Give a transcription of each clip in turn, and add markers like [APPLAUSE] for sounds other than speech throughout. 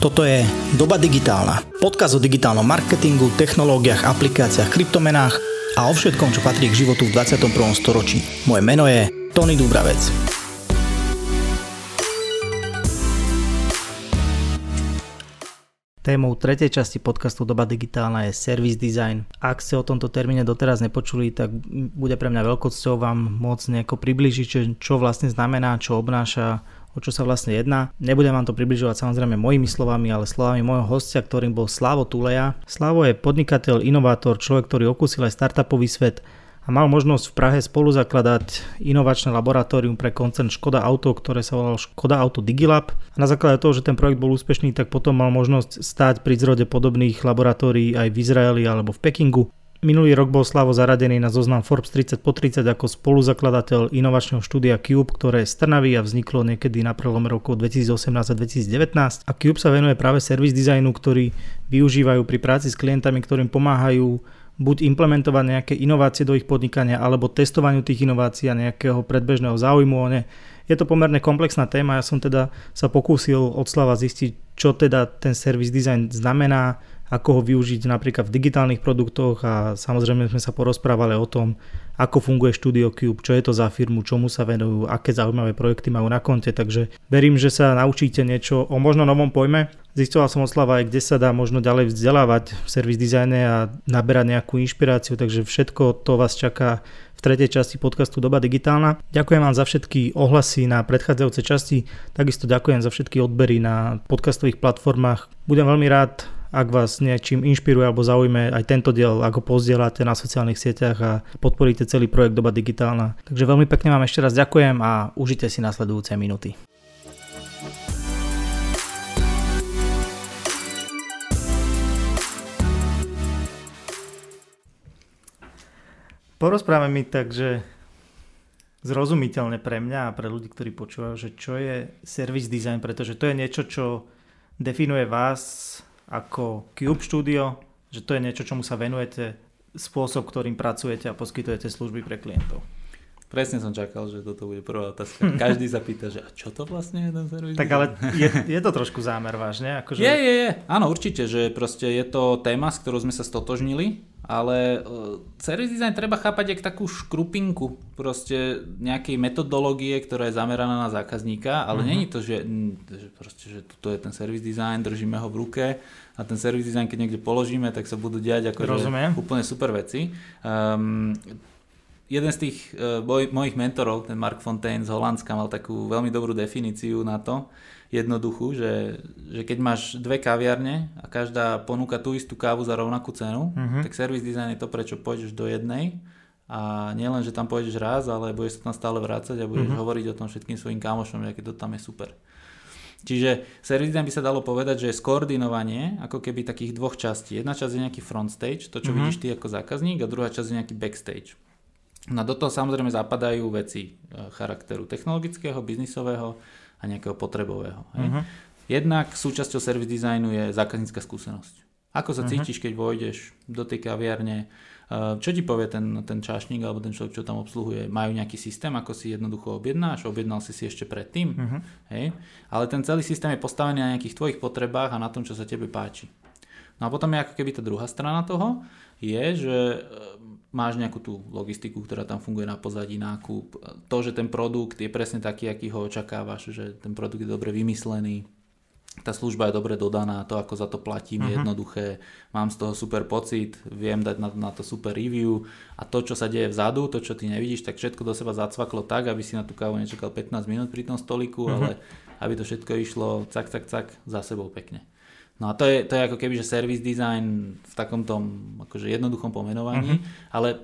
Toto je Doba digitálna. Podkaz o digitálnom marketingu, technológiách, aplikáciách, kryptomenách a o všetkom, čo patrí k životu v 21. storočí. Moje meno je Tony Dubravec. Témou tretej časti podcastu Doba digitálna je service design. Ak ste o tomto termíne doteraz nepočuli, tak bude pre mňa veľkosťou vám môcť nejako približiť, čo vlastne znamená, čo obnáša, o čo sa vlastne jedná. Nebudem vám to približovať samozrejme mojimi slovami, ale slovami môjho hostia, ktorým bol Slavo Tuleja. Slavo je podnikateľ, inovátor, človek, ktorý okúsil aj startupový svet a mal možnosť v Prahe spolu zakladať inovačné laboratórium pre koncern Škoda Auto, ktoré sa volalo Škoda Auto Digilab. A na základe toho, že ten projekt bol úspešný, tak potom mal možnosť stáť pri zrode podobných laboratórií aj v Izraeli alebo v Pekingu. Minulý rok bol Slavo zaradený na zoznam Forbes 30 po 30 ako spoluzakladateľ inovačného štúdia Cube, ktoré je strnavý a vzniklo niekedy na prelome rokov 2018 a 2019. A Cube sa venuje práve servis dizajnu, ktorý využívajú pri práci s klientami, ktorým pomáhajú buď implementovať nejaké inovácie do ich podnikania, alebo testovaniu tých inovácií a nejakého predbežného záujmu o ne. Je to pomerne komplexná téma, ja som teda sa pokúsil od Slava zistiť, čo teda ten service design znamená, ako ho využiť napríklad v digitálnych produktoch a samozrejme sme sa porozprávali o tom, ako funguje Studio Cube, čo je to za firmu, čomu sa venujú, aké zaujímavé projekty majú na konte, takže verím, že sa naučíte niečo o možno novom pojme. Zistila som od Slava aj, kde sa dá možno ďalej vzdelávať v servis dizajne a naberať nejakú inšpiráciu, takže všetko to vás čaká v tretej časti podcastu Doba digitálna. Ďakujem vám za všetky ohlasy na predchádzajúce časti, takisto ďakujem za všetky odbery na podcastových platformách. Budem veľmi rád, ak vás niečím inšpiruje alebo zaujme aj tento diel, ako pozdielate na sociálnych sieťach a podporíte celý projekt Doba digitálna. Takže veľmi pekne vám ešte raz ďakujem a užite si nasledujúce minúty. Porozprávame mi tak, že zrozumiteľne pre mňa a pre ľudí, ktorí počúvajú, že čo je service design, pretože to je niečo, čo definuje vás ako Cube Studio, že to je niečo, čomu sa venujete, spôsob, ktorým pracujete a poskytujete služby pre klientov. Presne som čakal, že toto bude prvá otázka. [LAUGHS] Každý sa pýta, že a čo to vlastne je ten servis? Tak ale je, je to trošku zámer vážne? Akože... Je, je, je. Áno, určite, že proste je to téma, s ktorou sme sa stotožnili, ale uh, service design treba chápať ako takú škrupinku proste nejakej metodológie, ktorá je zameraná na zákazníka, ale uh-huh. není to, že, že, proste, že toto je ten service design, držíme ho v ruke a ten service design, keď niekde položíme, tak sa budú diať ako úplne super veci. Um, jeden z tých uh, boj, mojich mentorov, ten Mark Fontaine z Holandska, mal takú veľmi dobrú definíciu na to, jednoduchú, že, že keď máš dve kaviarne a každá ponúka tú istú kávu za rovnakú cenu, uh-huh. tak service design je to, prečo pôjdeš do jednej a nielen, že tam pôjdeš raz, ale budeš sa tam stále vrácať a budeš uh-huh. hovoriť o tom všetkým svojim kamošom, aké to tam je super. Čiže service design by sa dalo povedať, že je skoordinovanie ako keby takých dvoch častí. Jedna časť je nejaký front stage, to čo uh-huh. vidíš ty ako zákazník a druhá časť je nejaký backstage. No do toho samozrejme zapadajú veci e, charakteru technologického, biznisového a nejakého potrebového. Hej? Uh-huh. Jednak súčasťou service designu je zákaznícka skúsenosť. Ako sa uh-huh. cítiš, keď vojdeš do tej kaviarne, e, čo ti povie ten, ten čašník alebo ten človek, čo tam obsluhuje? Majú nejaký systém, ako si jednoducho objednáš? Objednal si si ešte predtým? Uh-huh. Hej? Ale ten celý systém je postavený na nejakých tvojich potrebách a na tom, čo sa tebe páči. No a potom je ako keby tá druhá strana toho, je, že máš nejakú tú logistiku, ktorá tam funguje na pozadí, nákup. To, že ten produkt je presne taký, aký ho očakávaš, že ten produkt je dobre vymyslený, tá služba je dobre dodaná, to ako za to platím uh-huh. je mhm. jednoduché, mám z toho super pocit, viem dať na, na to super review a to, čo sa deje vzadu, to, čo ty nevidíš, tak všetko do seba zacvaklo tak, aby si na tú kávu nečakal 15 minút pri tom stoliku, uh-huh. ale aby to všetko išlo cak, cak, cak za sebou pekne. No a to je, to je ako keby, že service design v takom tom akože jednoduchom pomenovaní, uh-huh. ale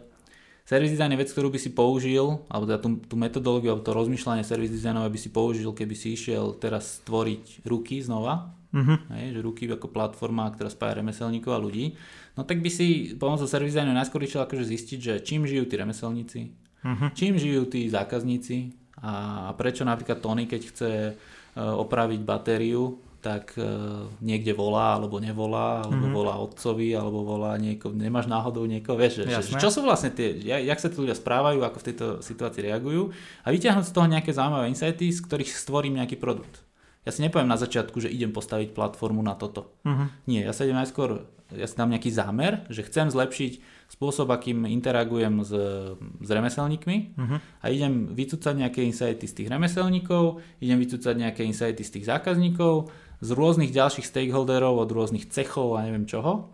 service design je vec, ktorú by si použil, alebo teda tú, tú metodológiu, alebo to rozmýšľanie service designové by si použil, keby si išiel teraz stvoriť ruky znova, uh-huh. hej, že ruky ako platforma, ktorá spája remeselníkov a ľudí, no tak by si pomocou service designu najskôr išiel akože zistiť, že čím žijú tí remeselníci, uh-huh. čím žijú tí zákazníci a prečo napríklad Tony, keď chce e, opraviť batériu, tak uh, niekde volá alebo nevolá, alebo mm-hmm. volá otcovi, alebo volá nieko, nemáš náhodou niekoho, vieš, že, čo sú vlastne tie, jak sa tí ľudia správajú, ako v tejto situácii reagujú a vyťahnuť z toho nejaké zaujímavé insighty, z ktorých stvorím nejaký produkt. Ja si nepoviem na začiatku, že idem postaviť platformu na toto. Uh-huh. Nie, ja sa idem najskôr, ja si dám nejaký zámer, že chcem zlepšiť spôsob, akým interagujem s, s remeselníkmi Uh-huh. a idem vycúcať nejaké insighty z tých remeselníkov, idem vycúcať nejaké insighty z tých zákazníkov, z rôznych ďalších stakeholderov, od rôznych cechov a neviem čoho.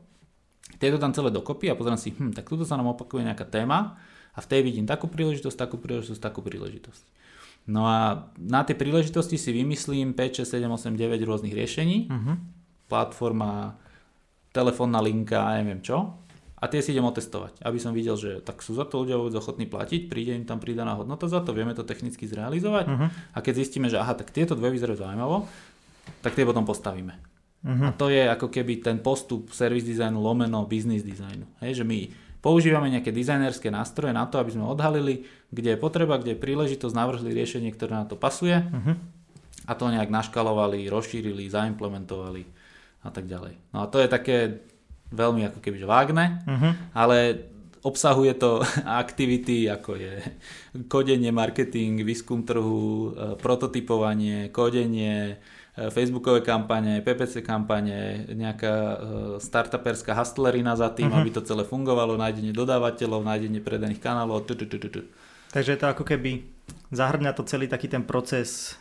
Tieto tam celé dokopy a pozriem si, hm, tak tuto sa nám opakuje nejaká téma a v tej vidím takú príležitosť, takú príležitosť, takú príležitosť. No a na tie príležitosti si vymyslím 5, 6, 7, 8, 9 rôznych riešení. Uh-huh. Platforma, telefónna linka a neviem čo. A tie si idem otestovať, aby som videl, že tak sú za to ľudia vôbec ochotní platiť, príde im tam pridaná hodnota za to, vieme to technicky zrealizovať. Uh-huh. A keď zistíme, že aha, tak tieto dve vyzerajú zaujímavo, tak tie potom postavíme. Uh-huh. A to je ako keby ten postup service designu lomeno business designu. Hej, že my používame nejaké dizajnerské nástroje na to, aby sme odhalili, kde je potreba, kde je príležitosť, navrhli riešenie, ktoré na to pasuje Uh-huh. a to nejak naškalovali, rozšírili, zaimplementovali a tak ďalej. No a to je také veľmi ako keby vágne, Uh-huh. ale obsahuje to [LAUGHS] aktivity ako je kodenie, marketing, výskum trhu, e, prototypovanie, kodenie, e, facebookové kampane, PPC kampane, nejaká e, startuperská hustlerina za tým, Mhm. aby to celé fungovalo, nájdenie dodávateľov, nájdenie predaných kanálov, tu, tu, tu, tu, tu. Takže je to ako keby zahrňa to celý taký ten proces,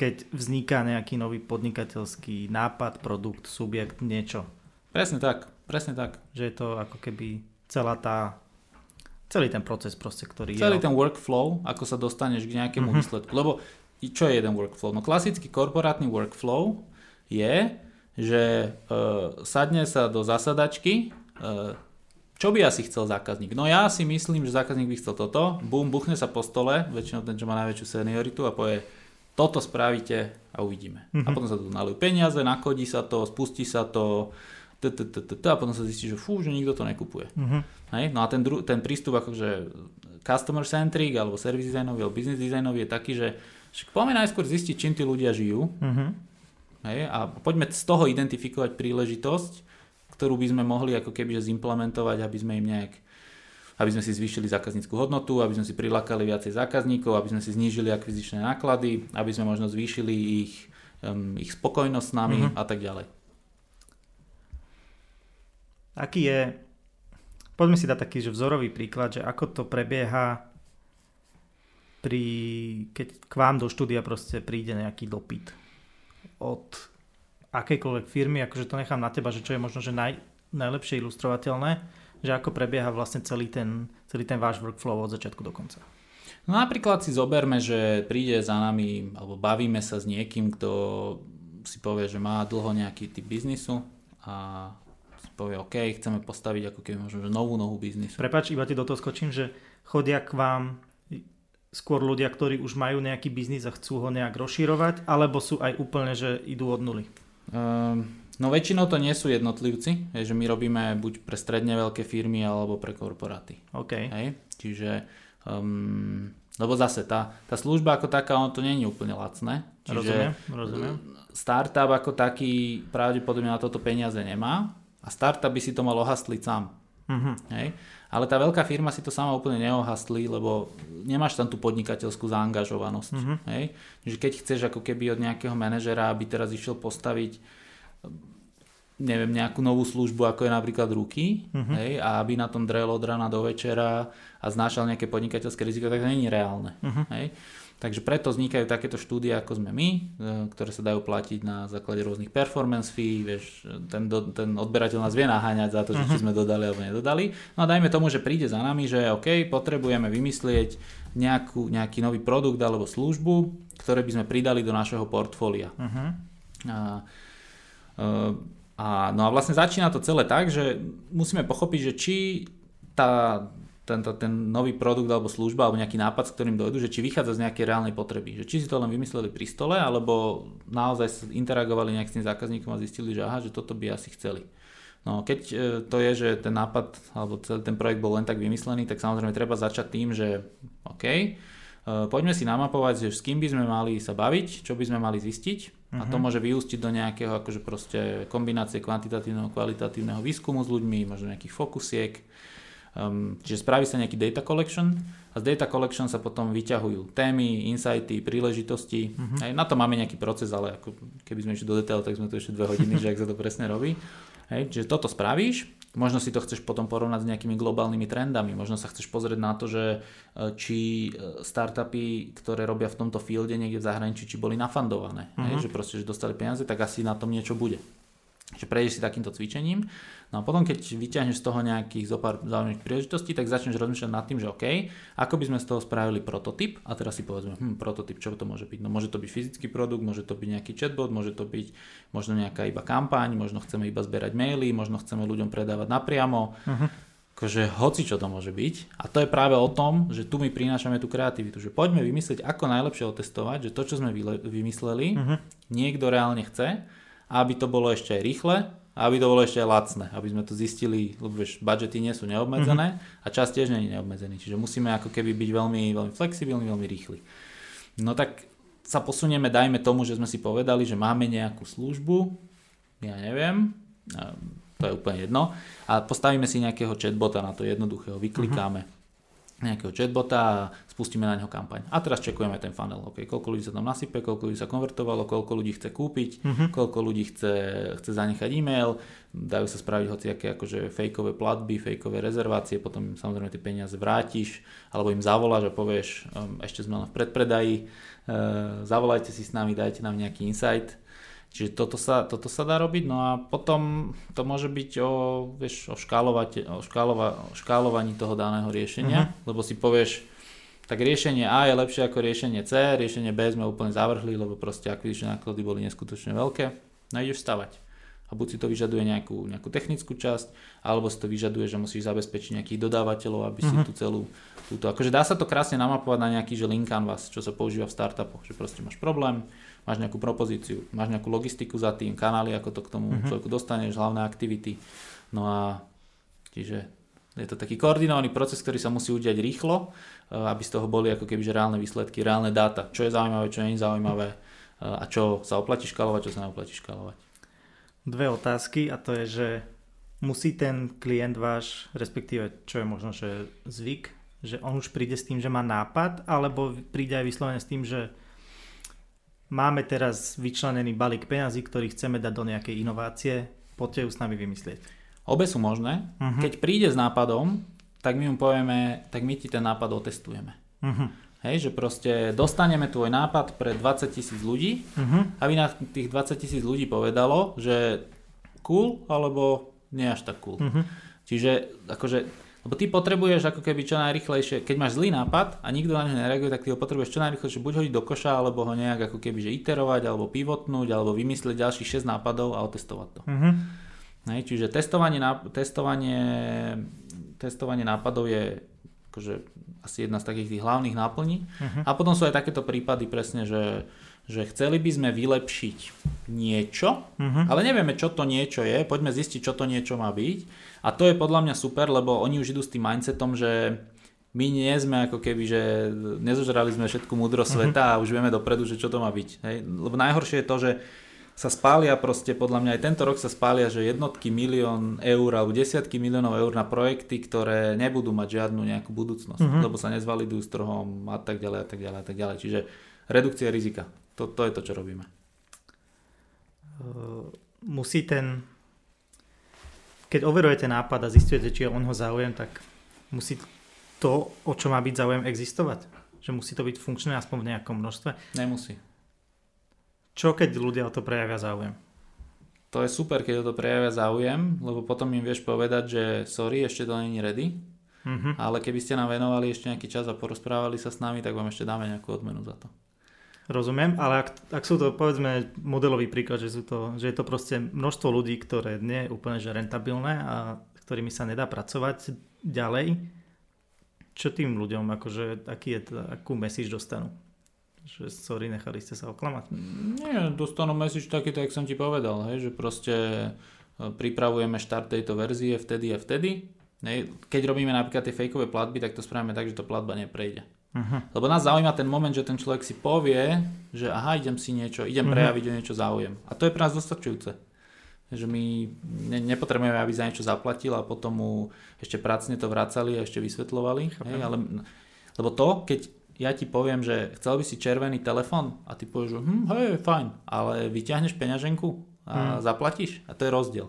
keď vzniká nejaký nový podnikateľský nápad, produkt, subjekt, niečo. Presne tak, presne tak. Že je to ako keby celá tá celý ten proces proste, ktorý Celý je. ten workflow, ako sa dostaneš k nejakému Mhm. výsledku. Lebo čo je jeden workflow? No klasický korporátny workflow je, že uh, sadne sa do zasadačky, uh, čo by asi chcel zákazník? No ja si myslím, že zákazník by chcel toto, bum, buchne sa po stole, väčšinou ten, čo má najväčšiu senioritu a povie, toto spravíte a uvidíme. A Mhm. potom sa tu nalú peniaze, nakodí sa to, spustí sa to, t- t- t- t- t- a potom sa zistí, že fú, že nikto to nekupuje. Uh-huh. Hej? No a ten, dru- ten prístup akože customer centric alebo service designový alebo business designový je taký, že však poďme najskôr zistiť, čím tí ľudia žijú Uh-huh. hej? a poďme z toho identifikovať príležitosť, ktorú by sme mohli ako keby že zimplementovať, aby sme im nejak aby sme si zvýšili zákazníckú hodnotu, aby sme si prilákali viacej zákazníkov, aby sme si znížili akvizičné náklady, aby sme možno zvýšili ich, um, ich spokojnosť s nami Mhm. a tak ďalej. Aký je, poďme si dať taký že vzorový príklad, že ako to prebieha pri, keď k vám do štúdia proste príde nejaký dopyt od akejkoľvek firmy, akože to nechám na teba, že čo je možno že naj, najlepšie ilustrovateľné, že ako prebieha vlastne celý ten, celý ten váš workflow od začiatku do konca. No napríklad si zoberme, že príde za nami, alebo bavíme sa s niekým, kto si povie, že má dlho nejaký typ biznisu a povie, OK, chceme postaviť ako keby možno že novú novú biznisu. Prepač, iba ti do toho skočím, že chodia k vám skôr ľudia, ktorí už majú nejaký biznis a chcú ho nejak rozširovať, alebo sú aj úplne, že idú od nuly. Um, no väčšinou to nie sú jednotlivci, je, že my robíme buď pre stredne veľké firmy alebo pre korporáty. OK. Hej? Čiže, um, lebo zase tá, tá služba ako taká, ono to nie je úplne lacné. Čiže Rozumiem, rozumiem. startup ako taký pravdepodobne na toto peniaze nemá a startup by si to mal ohastliť sám. Mhm. Hej? Ale tá veľká firma si to sama úplne neohastlí, lebo nemáš tam tú podnikateľskú zaangažovanosť. Mhm. Hej? Že keď chceš ako keby od nejakého manažera, aby teraz išiel postaviť neviem, nejakú novú službu, ako je napríklad ruky, Mhm. hej, a aby na tom drel od rana do večera a znášal nejaké podnikateľské riziko, tak to je reálne. Mhm. Hej. Takže preto vznikajú takéto štúdie, ako sme my, e, ktoré sa dajú platiť na základe rôznych performance fee, vieš, ten, do, ten odberateľ nás vie naháňať za to, že či sme dodali alebo nedodali. No a dajme tomu, že príde za nami, že OK, potrebujeme vymyslieť nejakú, nejaký nový produkt alebo službu, ktoré by sme pridali do našeho portfólia. Mhm. A, e, a, no a vlastne začína to celé tak, že musíme pochopiť, že či tá, tento, ten nový produkt alebo služba alebo nejaký nápad, s ktorým dojdu, že či vychádza z nejakej reálnej potreby. Že či si to len vymysleli pri stole, alebo naozaj interagovali nejak s tým zákazníkom a zistili, že aha, že toto by asi chceli. No keď e, to je, že ten nápad alebo celý ten projekt bol len tak vymyslený, tak samozrejme treba začať tým, že OK, e, poďme si namapovať, že s kým by sme mali sa baviť, čo by sme mali zistiť a to môže vyústiť do nejakého akože proste kombinácie kvantitatívneho, kvalitatívneho výskumu s ľuďmi, možno nejakých fokusiek Um, čiže spraví sa nejaký data collection a z data collection sa potom vyťahujú témy, insighty, príležitosti. Uh-huh. Aj na to máme nejaký proces, ale ako keby sme išli do detailu, tak sme tu ešte dve hodiny, že ak sa to presne robí. Hej, čiže toto spravíš, možno si to chceš potom porovnať s nejakými globálnymi trendami, možno sa chceš pozrieť na to, že e, či e, startupy, ktoré robia v tomto fielde niekde v zahraničí, či boli nafandované, uh-huh. hej, že proste, že dostali peniaze, tak asi na tom niečo bude že prejdeš si takýmto cvičením. No a potom, keď vyťahneš z toho nejakých zopár zaujímavých príležitostí, tak začneš rozmýšľať nad tým, že OK, ako by sme z toho spravili prototyp a teraz si povedzme, hm, prototyp, čo to môže byť? No môže to byť fyzický produkt, môže to byť nejaký chatbot, môže to byť možno nejaká iba kampaň, možno chceme iba zberať maily, možno chceme ľuďom predávať napriamo. Uh-huh. Akože hoci čo to môže byť. A to je práve o tom, že tu my prinášame tú kreativitu, že poďme vymyslieť, ako najlepšie otestovať, že to, čo sme vymysleli, uh-huh. niekto reálne chce aby to bolo ešte aj rýchle a aby to bolo ešte aj lacné, aby sme to zistili, lebo vieš, budžety nie sú neobmedzené mm-hmm. a čas tiež nie je neobmedzený, čiže musíme ako keby byť veľmi, veľmi flexibilní, veľmi rýchli. No tak sa posunieme, dajme tomu, že sme si povedali, že máme nejakú službu, ja neviem, to je úplne jedno, a postavíme si nejakého chatbota na to jednoduchého, vyklikáme. Mm-hmm nejakého chatbota a spustíme na neho kampaň. A teraz čekujeme ten funnel. Okay, koľko ľudí sa tam nasype, koľko ľudí sa konvertovalo, koľko ľudí chce kúpiť, uh-huh. koľko ľudí chce, chce zanechať e-mail, dajú sa spraviť hociaké akože fejkové platby, fejkové rezervácie, potom samozrejme tie peniaze vrátiš, alebo im zavoláš a povieš, um, ešte sme len v predpredaji, uh, zavolajte si s nami, dajte nám nejaký insight, Čiže toto sa, toto sa dá robiť, no a potom to môže byť o, vieš, o, o, škálova, o škálovaní toho daného riešenia, uh-huh. lebo si povieš, tak riešenie A je lepšie ako riešenie C, riešenie B sme úplne zavrhli, lebo proste akvizičné náklady boli neskutočne veľké, no ideš stavať. A buď si to vyžaduje nejakú, nejakú technickú časť, alebo si to vyžaduje, že musíš zabezpečiť nejakých dodávateľov, aby si uh-huh. tú celú túto, akože dá sa to krásne namapovať na nejaký že link canvas, čo sa používa v startupoch, že proste máš problém, máš nejakú propozíciu, máš nejakú logistiku za tým, kanály, ako to k tomu uh-huh. človeku dostaneš, hlavné aktivity. No a čiže je to taký koordinovaný proces, ktorý sa musí udiať rýchlo, eh, aby z toho boli ako keby že reálne výsledky, reálne dáta, čo je zaujímavé, čo nie je zaujímavé eh, a čo sa oplatí škalovať, čo sa neoplatí škalovať. Dve otázky a to je, že musí ten klient váš, respektíve čo je možno, že zvyk, že on už príde s tým, že má nápad, alebo príde aj vyslovene s tým, že máme teraz vyčlenený balík peňazí, ktorý chceme dať do nejakej inovácie, poďte ju s nami vymyslieť. Obe sú možné. Uh-huh. Keď príde s nápadom, tak my mu povieme, tak my ti ten nápad otestujeme. Uh-huh. Hej, že proste dostaneme tvoj nápad pre 20 tisíc ľudí, uh-huh. aby na tých 20 tisíc ľudí povedalo, že cool, alebo nie až tak cool. Uh-huh. Čiže akože lebo ty potrebuješ ako keby čo najrychlejšie, keď máš zlý nápad a nikto na neho nereaguje, tak ty ho potrebuješ čo najrychlejšie buď hodiť do koša, alebo ho nejak ako keby že iterovať, alebo pivotnúť, alebo vymyslieť ďalších 6 nápadov a otestovať to. Mm-hmm. Hej, čiže testovanie, testovanie, testovanie nápadov je akože asi jedna z takých tých hlavných náplní. Uh-huh. A potom sú aj takéto prípady presne, že že chceli by sme vylepšiť niečo, uh-huh. ale nevieme, čo to niečo je, poďme zistiť, čo to niečo má byť. A to je podľa mňa super, lebo oni už idú s tým mindsetom, že my nie sme ako keby, že nezožrali sme všetku múdrosť uh-huh. sveta a už vieme dopredu, že čo to má byť. Hej? Lebo najhoršie je to, že sa spália proste, podľa mňa aj tento rok sa spália, že jednotky milión eur alebo desiatky miliónov eur na projekty, ktoré nebudú mať žiadnu nejakú budúcnosť, uh-huh. lebo sa nezvalidujú s trhom a tak ďalej a tak ďalej a tak ďalej. Čiže redukcia rizika. To, to je to, čo robíme. Uh, musí ten... Keď overujete nápad a zistujete, či on ho záujem, tak musí to, o čo má byť záujem, existovať? Že musí to byť funkčné aspoň v nejakom množstve? Nemusí. Čo keď ľudia o to prejavia záujem? To je super, keď o to prejavia záujem, lebo potom im vieš povedať, že sorry, ešte to není ready, uh-huh. ale keby ste nám venovali ešte nejaký čas a porozprávali sa s nami, tak vám ešte dáme nejakú odmenu za to. Rozumiem, ale ak, ak sú to povedzme modelový príklad, že, sú to, že je to proste množstvo ľudí, ktoré nie je úplne že rentabilné a ktorými sa nedá pracovať ďalej, čo tým ľuďom, akože, aký je, akú message dostanú? Že sorry, nechali ste sa oklamať? Nie, dostanú message taký, tak som ti povedal, hej, že proste e, pripravujeme štart tejto verzie vtedy a vtedy. Keď robíme napríklad tie fejkové platby, tak to spravíme tak, že to platba neprejde. Uh-huh. Lebo nás zaujíma ten moment, že ten človek si povie, že aha, idem si niečo, idem uh-huh. prejaviť o niečo záujem. A to je pre nás dostačujúce. že my ne, nepotrebujeme, aby za niečo zaplatil a potom mu ešte pracne to vracali a ešte vysvetľovali. Hej, ale, lebo to, keď ja ti poviem, že chcel by si červený telefon a ty povieš, že hm, hej, fajn, ale vyťahneš peňaženku a hmm. zaplatíš a to je rozdiel.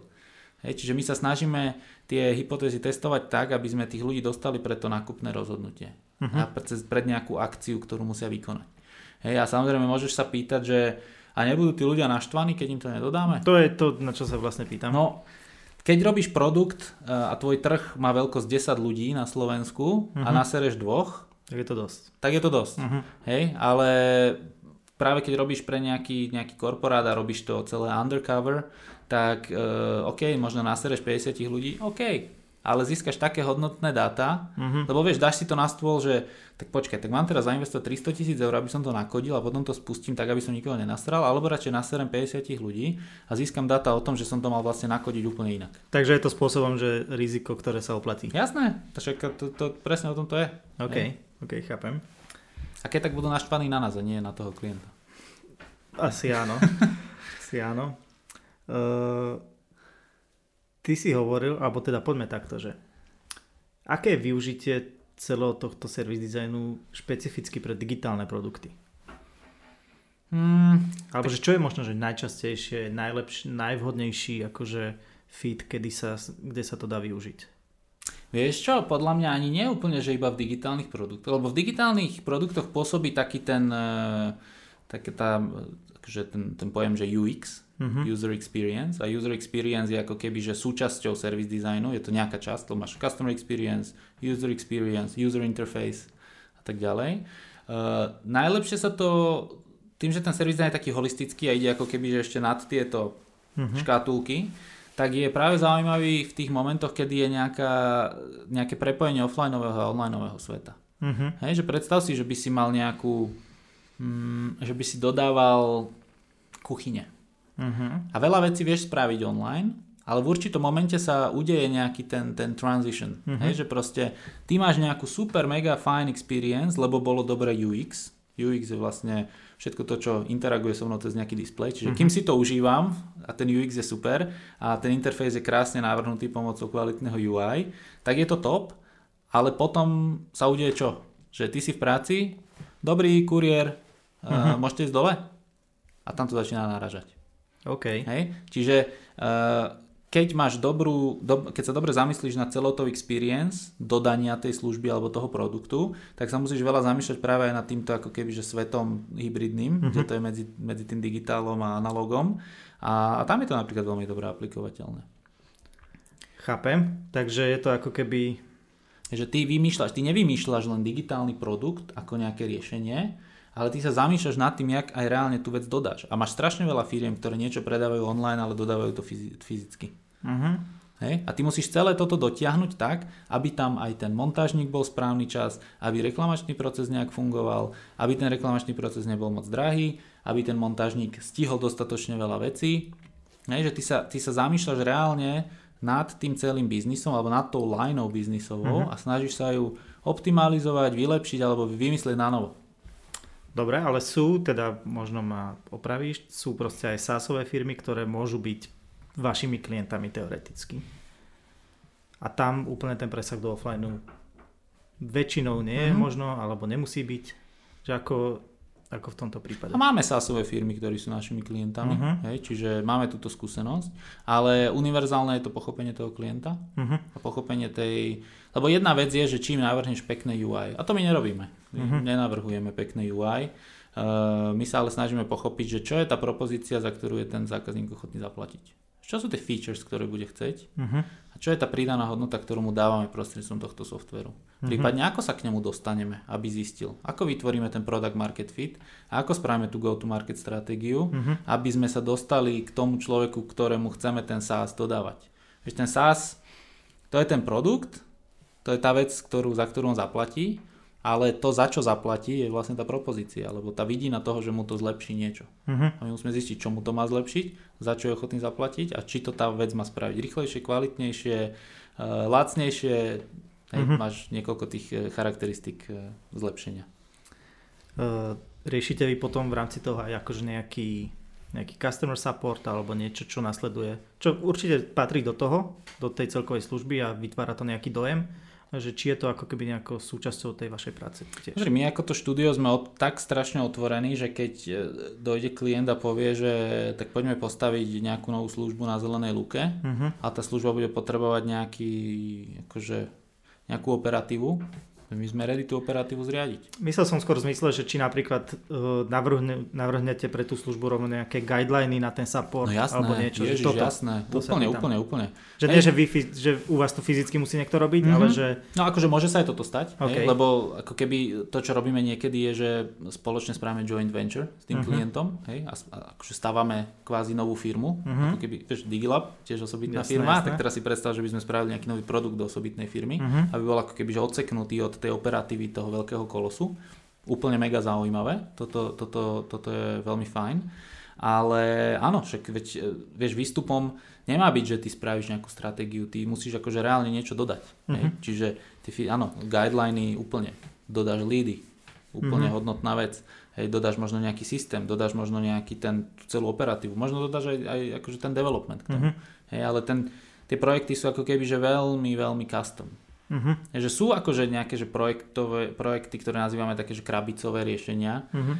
Hej, čiže my sa snažíme tie hypotézy testovať tak, aby sme tých ľudí dostali pre to nákupné rozhodnutie. Uh-huh. A pred, pred nejakú akciu, ktorú musia vykonať. Hej, a samozrejme môžeš sa pýtať, že a nebudú tí ľudia naštvaní, keď im to nedodáme? To je to, na čo sa vlastne pýtam. No, keď robíš produkt e, a tvoj trh má veľkosť 10 ľudí na Slovensku uh-huh. a mhm. nasereš dvoch, tak je to dosť. Tak je to dosť. Uh-huh. Hej, ale práve keď robíš pre nejaký, nejaký korporát a robíš to celé undercover, tak uh, OK, možno nasereš 50 ľudí, OK, ale získaš také hodnotné dáta, uh-huh. lebo vieš, dáš si to na stôl, že tak počkaj, tak mám teraz zainvestovať 300 tisíc eur, aby som to nakodil a potom to spustím tak, aby som nikoho nenastral, alebo radšej naserem 50 ľudí a získam dáta o tom, že som to mal vlastne nakodiť úplne inak. Takže je to spôsobom, že riziko, ktoré sa oplatí. Jasné, takže to, to, presne o tom to je. OK, je. OK, chápem. A keď tak budú naštvaní na nás a nie na toho klienta. Asi áno. [LAUGHS] Asi áno. Uh, ty si hovoril, alebo teda poďme takto, že aké je využitie celého tohto service designu špecificky pre digitálne produkty? Hmm, alebo tak... že čo je možno, že najčastejšie, najlepší, najvhodnejší akože fit, kedy sa, kde sa to dá využiť? Vieš čo, podľa mňa ani nie úplne, že iba v digitálnych produktoch, lebo v digitálnych produktoch pôsobí taký ten, uh, také tá, akože ten, ten pojem, že UX, uh-huh. user experience a user experience je ako keby, že súčasťou service designu, je to nejaká časť, to máš customer experience, user experience, user interface a tak ďalej. Uh, najlepšie sa to, tým, že ten service design je taký holistický a ide ako keby, že ešte nad tieto uh-huh. škatulky, tak je práve zaujímavý v tých momentoch, kedy je nejaká, nejaké prepojenie offlineového a onlineového sveta. Uh-huh. Hej, že predstav si, že by si mal nejakú, mm, že by si dodával kuchyne. Uh-huh. A veľa vecí vieš spraviť online, ale v určitom momente sa udeje nejaký ten, ten transition. Uh-huh. Hej, že proste ty máš nejakú super mega fine experience, lebo bolo dobré UX. UX je vlastne všetko to, čo interaguje so mnou cez nejaký displej. Čiže uh-huh. kým si to užívam a ten UX je super a ten interfejs je krásne navrhnutý pomocou kvalitného UI, tak je to top, ale potom sa udeje čo? Že ty si v práci, dobrý kuriér, uh-huh. uh, môžete ísť dole? A tam to začína náražať. OK. Hej? Čiže uh, keď máš dobrú, do, keď sa dobre zamyslíš na celotou experience dodania tej služby alebo toho produktu, tak sa musíš veľa zamýšľať práve aj nad týmto ako keby, že svetom hybridným, mm-hmm. kde to je medzi, medzi tým digitálom a analogom. A, a tam je to napríklad veľmi dobre aplikovateľné. Chápem, takže je to ako keby... Že ty vymýšľaš, ty nevymýšľaš len digitálny produkt ako nejaké riešenie, ale ty sa zamýšľaš nad tým, jak aj reálne tú vec dodáš. A máš strašne veľa firiem, ktoré niečo predávajú online, ale dodávajú to fyzicky. Uh-huh. Hej? A ty musíš celé toto dotiahnuť tak, aby tam aj ten montážnik bol správny čas, aby reklamačný proces nejak fungoval, aby ten reklamačný proces nebol moc drahý, aby ten montážnik stihol dostatočne veľa vecí. Hej? Že ty sa, ty sa zamýšľaš reálne nad tým celým biznisom alebo nad tou lineou biznisovou uh-huh. a snažíš sa ju optimalizovať, vylepšiť alebo vymyslieť na novo. Dobre, ale sú, teda možno ma opravíš, sú proste aj SaaSové firmy, ktoré môžu byť vašimi klientami teoreticky. A tam úplne ten presah do offline väčšinou nie je mm-hmm. možno, alebo nemusí byť. Že ako, ako v tomto prípade. A máme SaaSové firmy, ktorí sú našimi klientami, uh-huh. hej, čiže máme túto skúsenosť, ale univerzálne je to pochopenie toho klienta uh-huh. a pochopenie tej... Lebo jedna vec je, že čím navrhneš pekné UI, a to my nerobíme, uh-huh. nenavrhujeme pekné UI, uh, my sa ale snažíme pochopiť, že čo je tá propozícia, za ktorú je ten zákazník ochotný zaplatiť. Čo sú tie features, ktoré bude chceť uh-huh. a čo je tá pridaná hodnota, ktorú mu dávame prostredstvom tohto softveru. Uh-huh. Prípadne ako sa k nemu dostaneme, aby zistil, ako vytvoríme ten product market fit a ako spravíme tú go-to-market stratégiu, uh-huh. aby sme sa dostali k tomu človeku, ktorému chceme ten SaaS dodávať. Veď ten SaaS, to je ten produkt, to je tá vec, ktorú, za ktorú on zaplatí ale to, za čo zaplatí, je vlastne tá propozícia, lebo tá vidí na toho, že mu to zlepší niečo. Uh-huh. A my musíme zistiť, čo mu to má zlepšiť, za čo je ochotný zaplatiť a či to tá vec má spraviť rýchlejšie, kvalitnejšie, uh, lacnejšie. Hej, uh-huh. Máš niekoľko tých uh, charakteristik uh, zlepšenia. Uh, riešite vy potom v rámci toho aj akože nejaký nejaký customer support alebo niečo, čo nasleduje. Čo určite patrí do toho, do tej celkovej služby a vytvára to nejaký dojem že či je to ako keby nejakou súčasťou tej vašej práce tiež. My ako to štúdio sme od, tak strašne otvorení, že keď e, dojde klient a povie, že tak poďme postaviť nejakú novú službu na zelenej luke uh-huh. a tá služba bude potrebovať nejaký, akože, nejakú operatívu, my sme ready tú operatívu zriadiť. Myslel som skôr v zmysle, že či napríklad uh, navrhne, navrhnete pre tú službu rovno nejaké guideliny na ten support no jasné, alebo niečo. Ježiš, toto, jasné, to úplne, úplne, úplne. Že nie, že, vy, že u vás to fyzicky musí niekto robiť, mm-hmm. ale že... No akože môže sa aj toto stať, okay. hej, lebo ako keby to, čo robíme niekedy je, že spoločne spravíme joint venture s tým mm-hmm. klientom hej, a, a akože stávame kvázi novú firmu, mm-hmm. ako keby, vieš, Digilab, tiež osobitná jasné, firma, jasné. tak teraz si predstav, že by sme spravili nejaký nový produkt do osobitnej firmy, mm-hmm. aby bol ako keby že odseknutý od tej operatívy toho veľkého kolosu. Úplne mega zaujímavé, toto, toto, toto je veľmi fajn. Ale áno, však veď, e, vieš, výstupom nemá byť, že ty spravíš nejakú stratégiu, ty musíš akože reálne niečo dodať. Mm-hmm. Hej? Mhm. Čiže ty, áno, guideliny úplne, dodáš lídy, úplne mm-hmm. hodnotná vec. Hej, dodáš možno nejaký systém, dodáš možno nejaký ten, celú operatívu, možno dodáš aj, aj akože ten development k tomu. Mm-hmm. Hej, ale ten, tie projekty sú ako keby že veľmi, veľmi custom. Uh-huh. Že sú akože nejaké že projektové, projekty, ktoré nazývame také, že krabicové riešenia, uh-huh.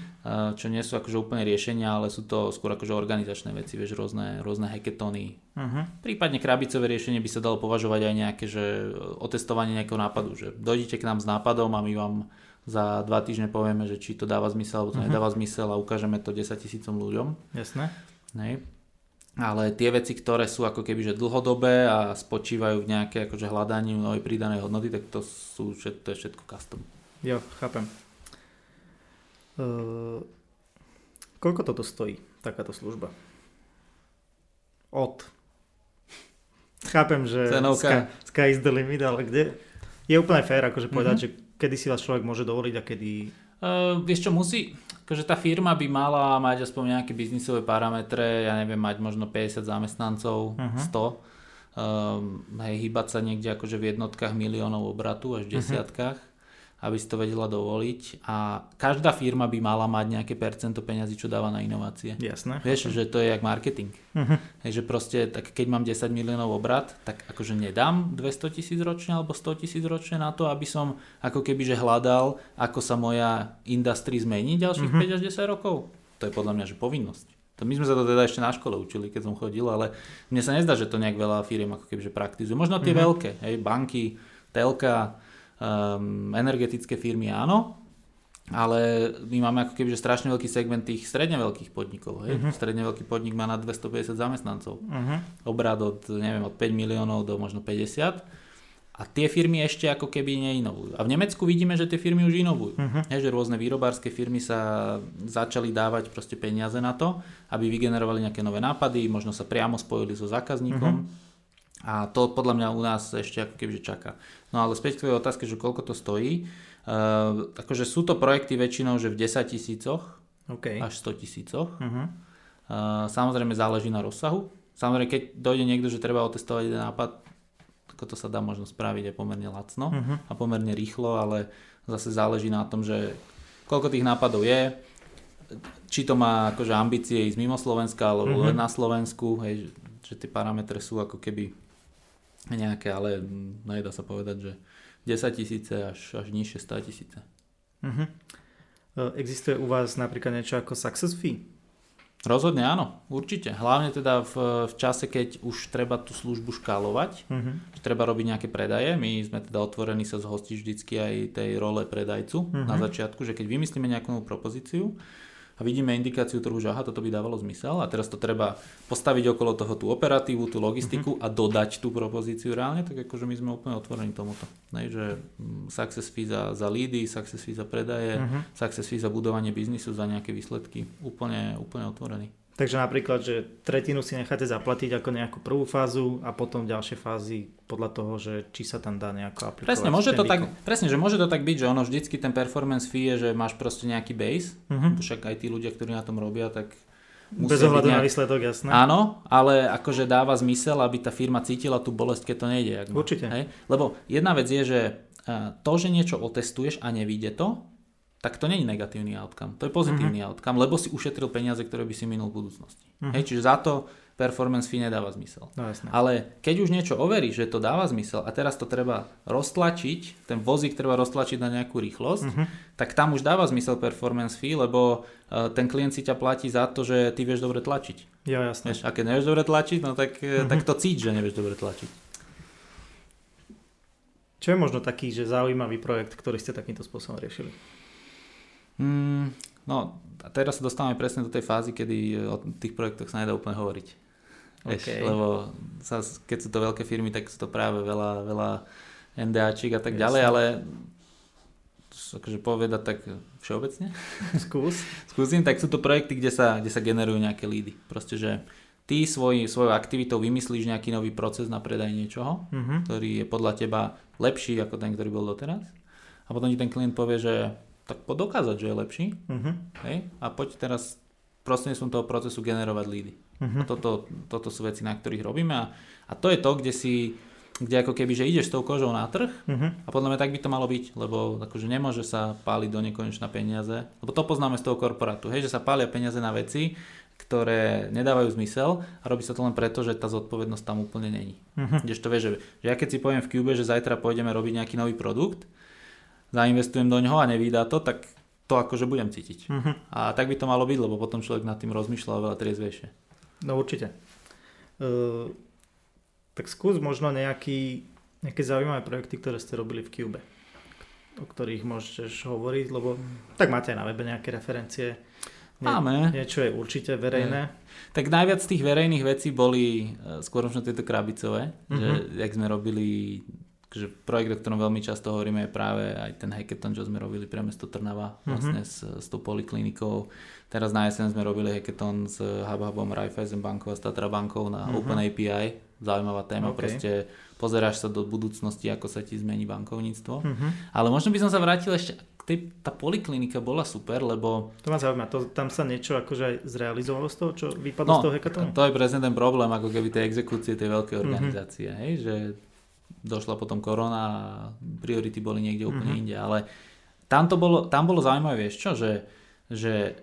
čo nie sú akože úplne riešenia, ale sú to skôr akože organizačné veci, vieš, rôzne, rôzne hackathony. Uh-huh. Prípadne krabicové riešenie by sa dalo považovať aj nejaké, že otestovanie nejakého nápadu, že dojdete k nám s nápadom a my vám za dva týždne povieme, že či to dáva zmysel alebo to uh-huh. nedáva zmysel a ukážeme to 10 tisícom ľuďom. Jasné. Nej ale tie veci, ktoré sú ako keby že dlhodobé a spočívajú v nejaké akože hľadaní novej pridanej hodnoty, tak to, sú, to je všetko custom. Jo, chápem. Uh, koľko toto stojí, takáto služba? Od. Chápem, že sky, sky is the limit, ale kde? Je úplne fér akože povedať, mm-hmm. že kedy si vás človek môže dovoliť a kedy... Uh, vieš čo, musí, akože tá firma by mala mať aspoň nejaké biznisové parametre, ja neviem, mať možno 50 zamestnancov, uh-huh. 100, um, hej, hýbať sa niekde akože v jednotkách miliónov obratu až v mhm. desiatkách. Uh-huh aby si to vedela dovoliť a každá firma by mala mať nejaké percento peňazí, čo dáva na inovácie. Jasné. Vieš, že to je jak marketing. Uh-huh. Hej, že proste, tak keď mám 10 miliónov obrat, tak akože nedám 200 tisíc ročne alebo 100 tisíc ročne na to, aby som ako keby že hľadal, ako sa moja industry zmení ďalších uh-huh. 5 až 10 rokov. To je podľa mňa, že povinnosť. To my sme sa to teda ešte na škole učili, keď som chodil, ale mne sa nezdá, že to nejak veľa firiem ako keby že praktizuje. Možno tie uh-huh. veľké, hej, banky, telka, Um, energetické firmy áno, ale my máme ako keby že strašne veľký segment tých stredne veľkých podnikov. Hej? Uh-huh. Stredne veľký podnik má na 250 zamestnancov. Uh-huh. Obrad od, neviem, od 5 miliónov do možno 50. A tie firmy ešte ako keby neinovujú. A v Nemecku vidíme, že tie firmy už inovujú. Uh-huh. Hej, že rôzne výrobárske firmy sa začali dávať proste peniaze na to, aby vygenerovali nejaké nové nápady, možno sa priamo spojili so zákazníkom. Uh-huh a to podľa mňa u nás ešte ako keby čaká. No ale späť k tvojej otázke, že koľko to stojí. Uh, akože sú to projekty väčšinou, že v 10 tisícoch okay. až 100 tisícoch. Uh-huh. Uh, samozrejme záleží na rozsahu. Samozrejme, keď dojde niekto, že treba otestovať jeden nápad, ako to sa dá možno spraviť aj pomerne lacno uh-huh. a pomerne rýchlo, ale zase záleží na tom, že koľko tých nápadov je, či to má akože ambície ísť mimo Slovenska alebo len na Slovensku, hej, že tie parametre sú ako keby nejaké, ale nedá sa povedať, že 10 tisíce až, až nižšie 100 tisíce. Uh-huh. Existuje u vás napríklad niečo ako success fee? Rozhodne áno, určite. Hlavne teda v, v čase, keď už treba tú službu škálovať, uh-huh. treba robiť nejaké predaje. My sme teda otvorení sa zhostiť vždycky aj tej role predajcu uh-huh. na začiatku, že keď vymyslíme nejakú novú propozíciu, a vidíme indikáciu trhu, že aha, toto by dávalo zmysel a teraz to treba postaviť okolo toho tú operatívu, tú logistiku uh-huh. a dodať tú propozíciu reálne, tak akože my sme úplne otvorení tomuto. Nej, že mm, success fee za, za leady, success fee za predaje, uh-huh. success fee za budovanie biznisu, za nejaké výsledky. Úplne, úplne otvorený. Takže napríklad, že tretinu si necháte zaplatiť ako nejakú prvú fázu a potom ďalšie fázy podľa toho, že či sa tam dá nejako aplikovať. Presne, môže to tak, presne, že môže to tak byť, že ono vždycky ten performance fee je, že máš proste nejaký base, uh-huh. však aj tí ľudia, ktorí na tom robia, tak bez ohľadu nejak... na výsledok, jasné. Áno, ale akože dáva zmysel, aby tá firma cítila tú bolesť, keď to nejde. Ak Určite. Hej? Lebo jedna vec je, že to, že niečo otestuješ a nevíde to, tak to není negatívny outcome, to je pozitívny mm-hmm. outcome, lebo si ušetril peniaze, ktoré by si minul v budúcnosti. Mm-hmm. Hej, čiže za to performance fee nedáva zmysel. No, jasne. Ale keď už niečo overí, že to dáva zmysel a teraz to treba roztlačiť, ten vozík treba roztlačiť na nejakú rýchlosť, mm-hmm. tak tam už dáva zmysel performance fee, lebo uh, ten klient si ťa platí za to, že ty vieš dobre tlačiť. Ja. Vieš, a keď nevieš dobre tlačiť, no tak, mm-hmm. tak to cíť, že nevieš dobre tlačiť. Čo je možno taký, že zaujímavý projekt, ktorý ste takýmto spôsobom riešili? Mm, no, teraz sa dostávame presne do tej fázy, kedy o tých projektoch sa nedá úplne hovoriť. Okay. lebo sa, keď sú to veľké firmy, tak sú to práve veľa, veľa NDAčík a tak Jasne. ďalej, ale akože povedať tak všeobecne. [LAUGHS] Skús. Skúsim, tak sú to projekty, kde sa, kde sa generujú nejaké lídy. Proste, že ty svoj, svojou aktivitou vymyslíš nejaký nový proces na predaj niečoho, uh-huh. ktorý je podľa teba lepší ako ten, ktorý bol doteraz. A potom ti ten klient povie, že tak poď dokázať, že je lepší. Uh-huh. Hej? A poď teraz prostredníctvom toho procesu generovať lídy. Uh-huh. A toto, toto sú veci, na ktorých robíme a, a to je to, kde si kde ako keby, že ideš s tou kožou na trh uh-huh. a podľa mňa tak by to malo byť, lebo akože nemôže sa páliť do nekonečna peniaze, lebo to poznáme z toho korporátu, hej, že sa pália peniaze na veci, ktoré nedávajú zmysel a robí sa to len preto, že tá zodpovednosť tam úplne není. Uh-huh. Kdežto vieš, že, že ja keď si poviem v Cube, že zajtra pôjdeme robiť nejaký nový produkt, zainvestujem do ňoho a nevydá to, tak to akože budem cítiť. Uh-huh. A tak by to malo byť, lebo potom človek nad tým rozmýšľa oveľa triezvejšie. No určite. Uh, tak skús možno nejaký, nejaké zaujímavé projekty, ktoré ste robili v Cube, o ktorých môžeš hovoriť, lebo tak máte na webe nejaké referencie. Nie, Máme. Niečo je určite verejné. Je. Tak najviac tých verejných vecí boli e, skôr možno tieto krabicové, uh-huh. že mhm. jak sme robili že projekt, o ktorom veľmi často hovoríme, je práve aj ten hackathon, čo sme robili pre mesto Trnava uh-huh. vlastne s, s tou poliklinikou. Teraz na jeseň sme robili hackathon s HubHubom, Raiffeisen bankou a Statra bankou na uh-huh. Open API. Zaujímavá téma, okay. proste pozeráš sa do budúcnosti, ako sa ti zmení bankovníctvo. Uh-huh. Ale možno by som sa vrátil ešte tej, tá poliklinika bola super, lebo... To ma zaujíma, to, tam sa niečo akože aj zrealizovalo z toho, čo vypadlo no, z toho hackathonu? to je presne ten problém, ako keby tie exekúcie tej veľkej organizácie, uh-huh. hej, že došla potom korona a priority boli niekde úplne mm-hmm. inde, ale tam, to bolo, tam bolo zaujímavé, vieš čo, že, že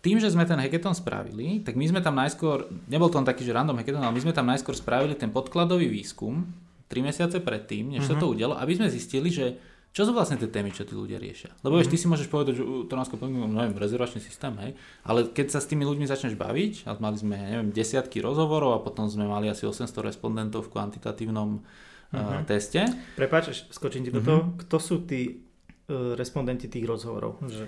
tým, že sme ten hackathon spravili, tak my sme tam najskôr, nebol to taký, že random hackathon, ale my sme tam najskôr spravili ten podkladový výskum 3 mesiace predtým, než mm-hmm. sa mhm. to udialo, aby sme zistili, že čo sú vlastne tie témy, čo tí ľudia riešia. Lebo mm-hmm. vieš, ty si môžeš povedať, že nás no, neviem, rezervačný systém, hej, ale keď sa s tými ľuďmi začneš baviť, a mali sme, neviem, desiatky rozhovorov a potom sme mali asi 800 respondentov v kvantitatívnom uh-huh. teste. Prepač, skočím ti do uh-huh. toho. Kto sú tí uh, respondenti tých rozhovorov? Že...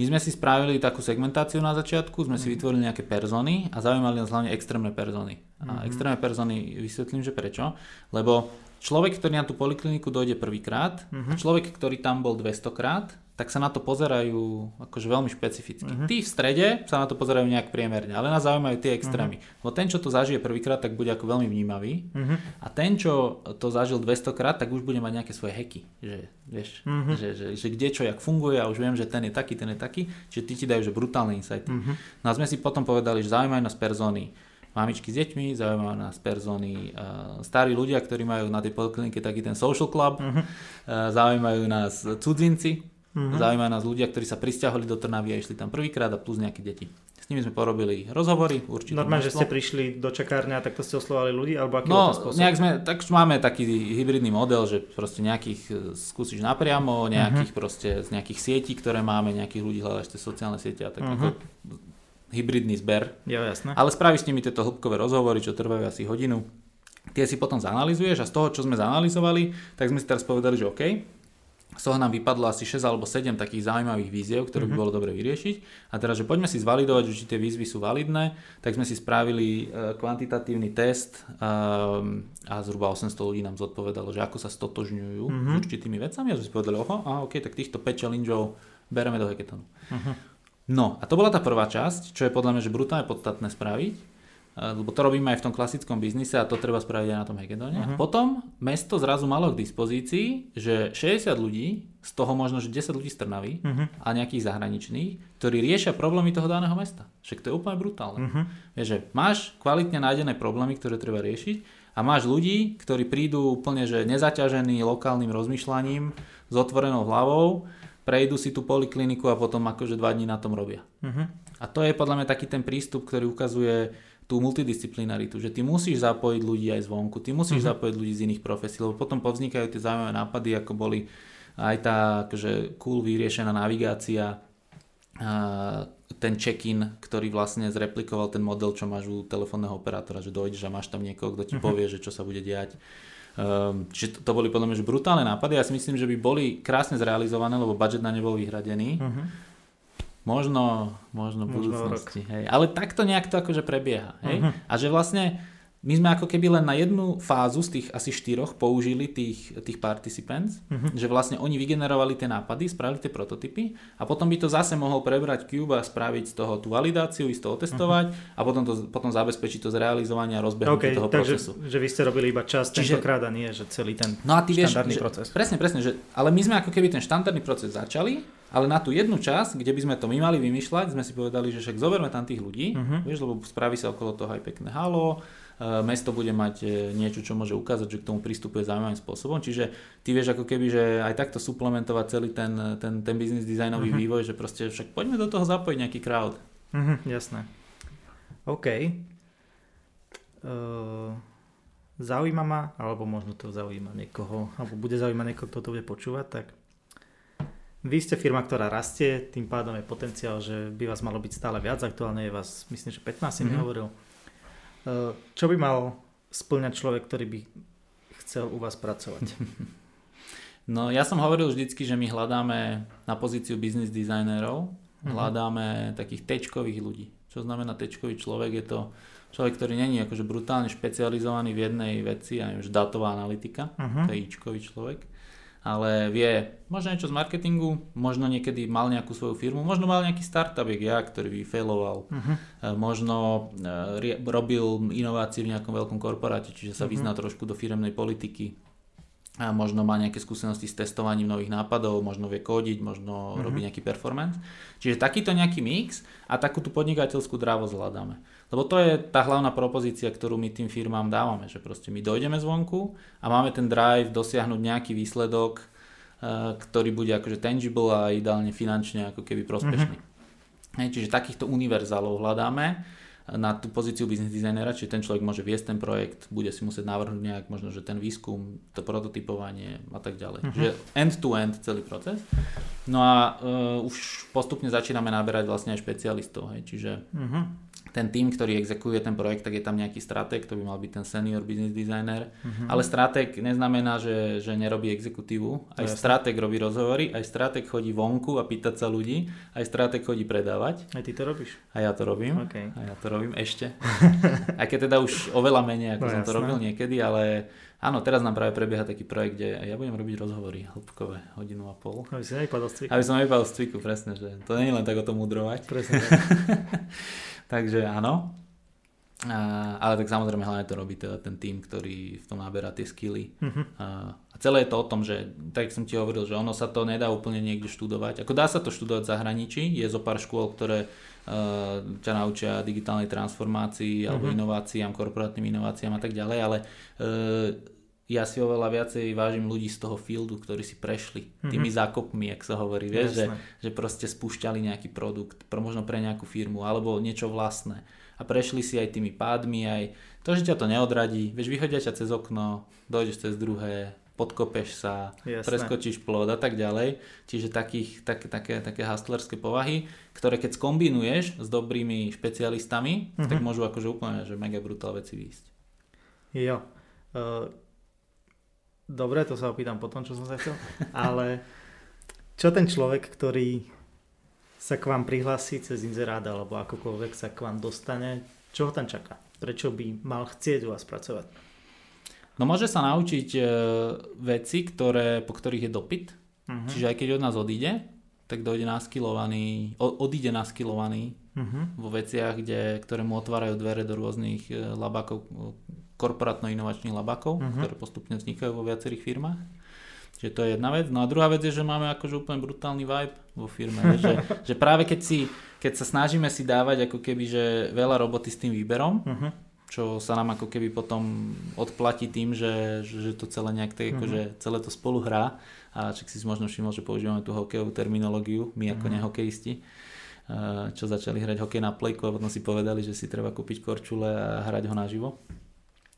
My sme si spravili takú segmentáciu na začiatku, sme uh-huh. si mhm. vytvorili nejaké persony a zaujímali nás hlavne extrémne persony. Uh-huh. A extrémne persony vysvetlím, že prečo. Lebo človek, ktorý na tú polikliniku dojde prvýkrát, uh-huh. človek, ktorý tam bol 200 krát, tak sa na to pozerajú akože veľmi špecificky. Uh-huh. Tí v strede sa na to pozerajú nejak priemerne, ale nás zaujímajú tie extrémy. Uh-huh. Lebo ten, čo to zažije prvýkrát, tak bude ako veľmi vnímavý uh-huh. a ten, čo to zažil 200 krát, tak už bude mať nejaké svoje heky. Že, vieš, uh-huh. že, že, že kde čo, jak funguje a už viem, že ten je taký, ten je taký, čiže ty ti dajú že brutálne insighty. Uh-huh. No a sme si potom povedali, že zaujímajú nás persóny mamičky s deťmi, zaujímajú nás persóny uh, starí ľudia, ktorí majú na tej poliklinike taký ten social club, uh-huh. uh, zaujímajú nás cudzinci, Mm-hmm. Zaujímajú nás ľudia, ktorí sa pristiahli do Trnavy a išli tam prvýkrát a plus nejaké deti. S nimi sme porobili rozhovory, určite. Normálne, že ste prišli do čakárne a takto ste oslovali ľudí, alebo aký no? Nejak sme, tak máme taký hybridný model, že proste nejakých e, skúsiš napriamo, nejakých mm-hmm. proste z nejakých sietí, ktoré máme, nejakých ľudí hľadáš tie sociálne siete a tak mm-hmm. ako hybridný zber. Jo, jasné. Ale spravíš s nimi tieto hĺbkové rozhovory, čo trvajú asi hodinu. Tie si potom zanalizuješ a z toho, čo sme zanalizovali, tak sme si teraz povedali, že OK, toho nám vypadlo asi 6 alebo 7 takých zaujímavých víziev, ktoré mm-hmm. by mhm. bolo dobre vyriešiť. A teraz, že poďme si zvalidovať, že či tie výzvy sú validné, tak sme si spravili uh, kvantitatívny test um, a zhruba 800 ľudí nám zodpovedalo, že ako sa stotožňujú mm-hmm. s určitými vecami a že si povedali, oho, a ok, tak týchto 5 challengeov bereme do hackathonu. Mm-hmm. No a to bola tá prvá časť, čo je podľa mňa že brutálne podstatné spraviť lebo to robíme aj v tom klasickom biznise a to treba spraviť aj na tom hackathone. Uh-huh. Potom mesto zrazu malo k dispozícii, že 60 ľudí, z toho možno, že 10 ľudí z Trnavy uh-huh. a nejakých zahraničných, ktorí riešia problémy toho daného mesta. Však to je úplne brutálne. Uh-huh. Vieš, že máš kvalitne nájdené problémy, ktoré treba riešiť a máš ľudí, ktorí prídu úplne že nezaťažení lokálnym rozmýšľaním, s otvorenou hlavou, prejdú si tú polikliniku a potom akože dva dní na tom robia. Uh-huh. A to je podľa mňa taký ten prístup, ktorý ukazuje tú multidisciplinaritu, že ty musíš zapojiť ľudí aj zvonku, ty musíš uh-huh. zapojiť ľudí z iných profesí, lebo potom povznikajú tie zaujímavé nápady, ako boli aj tá akože cool vyriešená navigácia, ten check-in, ktorý vlastne zreplikoval ten model, čo máš u telefónneho operátora, že dojdeš a máš tam niekoho, kto ti uh-huh. povie, že čo sa bude diať. Čiže to, to boli podľa mňa že brutálne nápady. Ja si myslím, že by boli krásne zrealizované, lebo budget na ne bol vyhradený. Uh-huh. Možno, možno v budúcnosti. Hej. Ale takto nejak to akože prebieha. Hej? Uh-huh. A že vlastne my sme ako keby len na jednu fázu z tých asi štyroch použili tých, tých participants, uh-huh. že vlastne oni vygenerovali tie nápady, spravili tie prototypy a potom by to zase mohol prebrať Cube a spraviť z toho tú validáciu, ísť to otestovať uh-huh. a potom, to, potom zabezpečiť to zrealizovanie a rozbehnutie okay, toho takže, procesu. že vy ste robili iba čas Čiže, tentokrát a nie, že celý ten no a ty štandardný vieš, proces. Že, presne, presne, že, ale my sme ako keby ten štandardný proces začali, ale na tú jednu časť, kde by sme to my mali vymýšľať, sme si povedali, že však zoberme tam tých ľudí, uh-huh. vieš, lebo spraví sa okolo toho aj pekné halo, Eh, mesto bude mať eh, niečo, čo môže ukázať, že k tomu prístupuje zaujímavým spôsobom. Čiže ty vieš ako keby, že aj takto suplementovať celý ten, ten, ten business designový uh-huh. vývoj, že proste však poďme do toho zapojiť nejaký crowd. Uh-huh, jasné. OK. Uh, zaujíma ma, alebo možno to zaujíma niekoho, alebo bude zaujímať niekoho, kto to bude počúvať, tak vy ste firma, ktorá rastie, tým pádom je potenciál, že by vás malo byť stále viac. Aktuálne je vás, myslím, že 15 mm-hmm. mi hovoril. Eh, čo by mal splňať človek, ktorý by chcel u vás pracovať? [LAUGHS] No ja som hovoril vždycky, že my hľadáme na pozíciu business designerov, uh-huh. hľadáme takých tečkových ľudí. Čo znamená tečkový človek? Je to človek, ktorý není akože brutálne špecializovaný v jednej veci, aj už datová analytika, uh-huh. to je ičkový človek ale vie možno niečo z marketingu, možno niekedy mal nejakú svoju firmu, možno mal nejaký startup, jak ja, ktorý vyfailoval, uh-huh. možno e, robil inovácie v nejakom veľkom korporáte, čiže sa uh-huh. vyzná trošku do firemnej politiky, a možno má nejaké skúsenosti s testovaním nových nápadov, možno vie kódiť, možno uh-huh. robí nejaký performance. Čiže takýto nejaký mix a takú tú podnikateľskú dravosť hľadáme. Lebo to je tá hlavná propozícia, ktorú my tým firmám dávame, že proste my dojdeme zvonku a máme ten drive dosiahnuť nejaký výsledok, eh, ktorý bude akože tangible a ideálne finančne ako keby prospešný. Mm-hmm. Čiže takýchto univerzálov hľadáme na tú pozíciu business designera, čiže ten človek môže viesť ten projekt, bude si musieť navrhnúť nejak možno, že ten výskum, to prototypovanie a tak ďalej. Uh-huh. Čiže end-to-end celý proces. No a uh, už postupne začíname naberať vlastne aj špecialistov, hej, čiže uh-huh ten tým, ktorý exekuje ten projekt, tak je tam nejaký stratég, to by mal byť ten senior business designer. Uh-huh. Ale stratég neznamená, že, že nerobí exekutívu. Aj stratég robí rozhovory, aj stratég chodí vonku a pýtať sa ľudí, aj stratég chodí predávať. Aj ty to robíš? A ja to robím. Okay. A ja to robím ešte. [LAUGHS] aj keď teda už oveľa menej, ako no, som jasné. to robil niekedy, ale Áno, teraz nám práve prebieha taký projekt, kde ja budem robiť rozhovory hĺbkové, hodinu a pol. Aby si nevypadol z cviku. Aby som nevypadol z cviku, presne, že to nie je len tak o tom mudrovať. Presne. [LAUGHS] Takže áno. A, ale tak samozrejme hlavne to robí teda ten tým, ktorý v tom naberá tie skily. Uh-huh. A, a celé je to o tom, že tak som ti hovoril, že ono sa to nedá úplne niekde študovať. Ako dá sa to študovať v zahraničí, je zo pár škôl, ktoré ťa naučia digitálnej transformácii alebo uh-huh. inováciám, korporátnym inováciám a tak ďalej, ale uh, ja si oveľa viacej vážim ľudí z toho fieldu, ktorí si prešli tými mm-hmm. zákopmi, ak sa hovorí, vieš, že, že proste spúšťali nejaký produkt, možno pre nejakú firmu, alebo niečo vlastné. A prešli si aj tými pádmi, aj to, že ťa to neodradí, vieš, vyhodia ťa cez okno, dojdeš cez druhé, podkopeš sa, Jasné. preskočíš plod a tak ďalej. Čiže takých, tak, také, také hustlerské povahy, ktoré keď skombinuješ s dobrými špecialistami, mm-hmm. tak môžu akože úplne že mega brutál veci výjsť. Jo. Uh Dobre, to sa opýtam potom, čo som sa chcel. Ale čo ten človek, ktorý sa k vám prihlási cez inzerát alebo akokoľvek sa k vám dostane, čo ho tam čaká? Prečo by mal chcieť u vás pracovať? No môže sa naučiť e, veci, ktoré, po ktorých je dopyt. Uh-huh. Čiže aj keď od nás odíde, tak dojde naskilovaný, odíde naskilovaný uh-huh. vo veciach, kde, ktoré mu otvárajú dvere do rôznych e, labákov, korporátno-inovačných labakov, uh-huh. ktoré postupne vznikajú vo viacerých firmách. Čiže to je jedna vec. No a druhá vec je, že máme akože úplne brutálny vibe vo firme. že, [LAUGHS] že práve keď, si, keď sa snažíme si dávať ako keby že veľa roboty s tým výberom, uh-huh. Čo sa nám ako keby potom odplatí tým, že, že to celé nejak tak, mm-hmm. akože celé to spolu hrá a čak si možno všimol, že používame tú hokejovú terminológiu, my ako mm-hmm. nehokejisti čo začali hrať hokej na plejku a potom si povedali, že si treba kúpiť korčule a hrať ho naživo.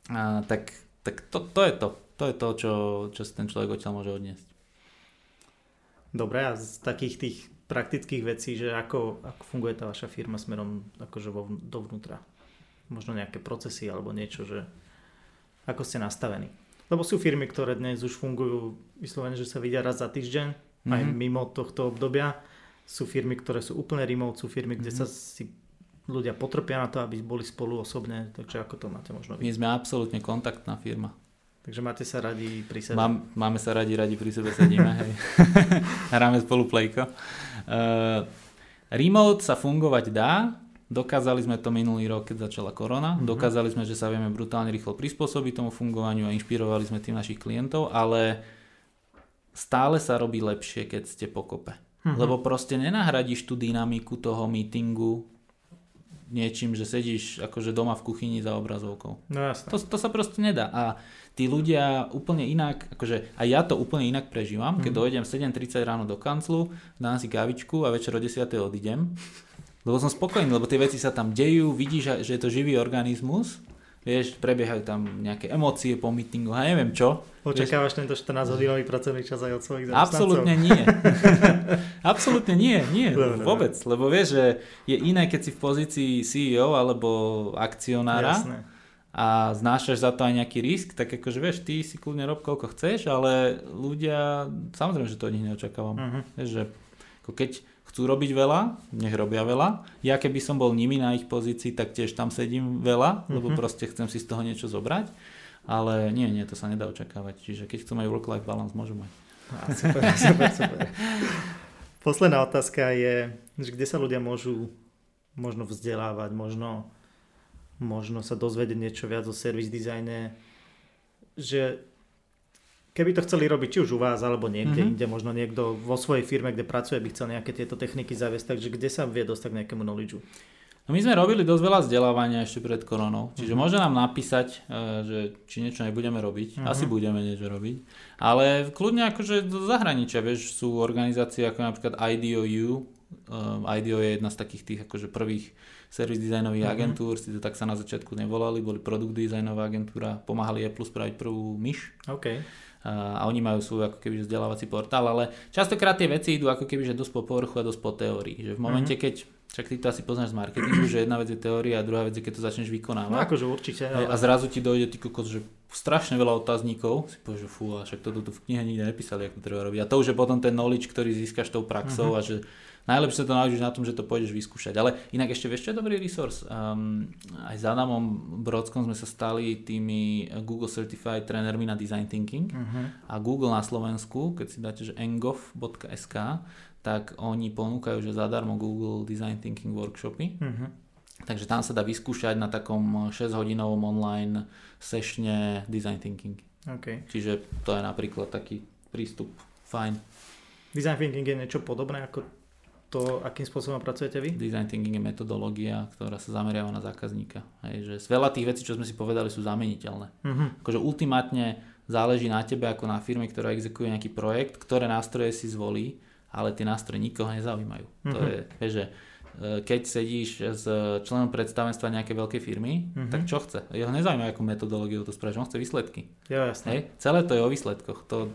A tak tak to, to je to. To je to, čo, čo si ten človek odtiaľ môže odniesť. Dobre, a z takých tých praktických vecí, že ako, ako funguje tá vaša firma smerom akože vo, dovnútra? Možno nejaké procesy alebo niečo, že ako ste nastavení? Lebo sú firmy, ktoré dnes už fungujú vyslovene, že sa vidia raz za týždeň, mm-hmm. aj mimo tohto obdobia. Sú firmy, ktoré sú úplne remote, sú firmy, kde mm-hmm. sa si ľudia potrpia na to, aby boli spolu osobne, takže ako to máte možno vy? My sme absolútne kontaktná firma. Takže máte sa radi pri sebe? Mám, máme sa radi, radi pri sebe sedíme, [LAUGHS] hej. Hráme spolu plejko. Uh, remote sa fungovať dá, Dokázali sme to minulý rok, keď začala korona. Mm-hmm. Dokázali sme, že sa vieme brutálne rýchlo prispôsobiť tomu fungovaniu a inšpirovali sme tým našich klientov, ale stále sa robí lepšie, keď ste pokope. Mm-hmm. Lebo proste nenahradíš tú dynamiku toho meetingu niečím, že sedíš akože doma v kuchyni za obrazovkou. No jasne. To, to sa proste nedá. A tí ľudia úplne inak, akože aj ja to úplne inak prežívam, keď mm. dojdem 7.30 ráno do kanclu, dám si kávičku a večer o 10. odídem. Lebo som spokojný, lebo tie veci sa tam dejú, vidíš, že je to živý organizmus Vieš, prebiehajú tam nejaké emócie po meetingu a neviem čo. Očakávaš tento 14-hodinový pracovný čas aj od svojich zamestnancov? Absolútne nie. [LAUGHS] Absolútne nie, nie, Dobre, vôbec. Lebo vieš, že je iné, keď si v pozícii CEO alebo akcionára Jasné. a znášaš za to aj nejaký risk, tak akože vieš, ty si kľudne rob koľko chceš, ale ľudia, samozrejme, že to od nich neočakávam. Uh-huh. Vieš, že ako keď chcú robiť veľa, nech robia veľa. Ja keby som bol nimi na ich pozícii, tak tiež tam sedím veľa, mm-hmm. lebo proste chcem si z toho niečo zobrať. Ale nie, nie, to sa nedá očakávať. Čiže keď chcú mať work-life balance, môžu mať. A, super, [LAUGHS] super, super. Posledná otázka je, že kde sa ľudia môžu možno vzdelávať, možno, možno sa dozvedieť niečo viac o service dizajne, že Keby to chceli robiť či už u vás alebo niekde mm-hmm. inde, možno niekto vo svojej firme, kde pracuje, by chcel nejaké tieto techniky zaviesť, takže kde sa vie dostať k nejakému knowledge? No my sme robili dosť veľa vzdelávania ešte pred koronou, čiže uh-huh. môže nám napísať, e, že či niečo nebudeme robiť, uh-huh. asi budeme niečo robiť, ale kľudne akože do zahraničia, vieš, sú organizácie ako napríklad IDOU, um, IDO je jedna z takých tých akože prvých servis dizajnových uh-huh. agentúr, si to tak sa na začiatku nevolali, boli produkt dizajnová agentúra, pomáhali Apple spraviť prvú myš. Okay a oni majú svoj ako keby vzdelávací portál, ale častokrát tie veci idú ako keby že dosť po povrchu a dosť po teórii. Že v momente, mm-hmm. keď však ty to asi poznáš z marketingu, že jedna vec je teória a druhá vec je, keď to začneš vykonávať. No akože určite. Ale... A zrazu ti dojde ty kokos, že strašne veľa otáznikov, si povieš, že fú, a však toto tu v knihe nikde nepísali, ako to treba robiť. A to už je potom ten knowledge, ktorý získaš tou praxou uh-huh. a že najlepšie sa to naučíš na tom, že to pôjdeš vyskúšať. Ale inak ešte vieš, čo je dobrý resource? Um, aj s Adamom Brodskom sme sa stali tými Google Certified trénermi na Design Thinking uh-huh. a Google na Slovensku, keď si dáte, že engov.sk, tak oni ponúkajú, že zadarmo Google Design Thinking workshopy. Uh-huh. Takže tam sa dá vyskúšať na takom 6-hodinovom online sešne Design Thinking. Okay. Čiže to je napríklad taký prístup fajn. Design Thinking je niečo podobné ako to, akým spôsobom pracujete vy? Design thinking je metodológia, ktorá sa zameriava na zákazníka. Hej, že veľa tých vecí, čo sme si povedali, sú zameniteľné. Uh-huh. Akože ultimátne záleží na tebe ako na firme, ktorá exekuje nejaký projekt, ktoré nástroje si zvolí, ale tie nástroje nikoho nezaujímajú. Uh-huh. To mhm. je, hej, že e, keď sedíš s členom predstavenstva nejakej veľkej firmy, uh-huh. tak čo chce? Jeho nezaujíma, akú metodológiu to spravíš, on chce výsledky. Ja, jasne. Hej? Celé to je o výsledkoch. To,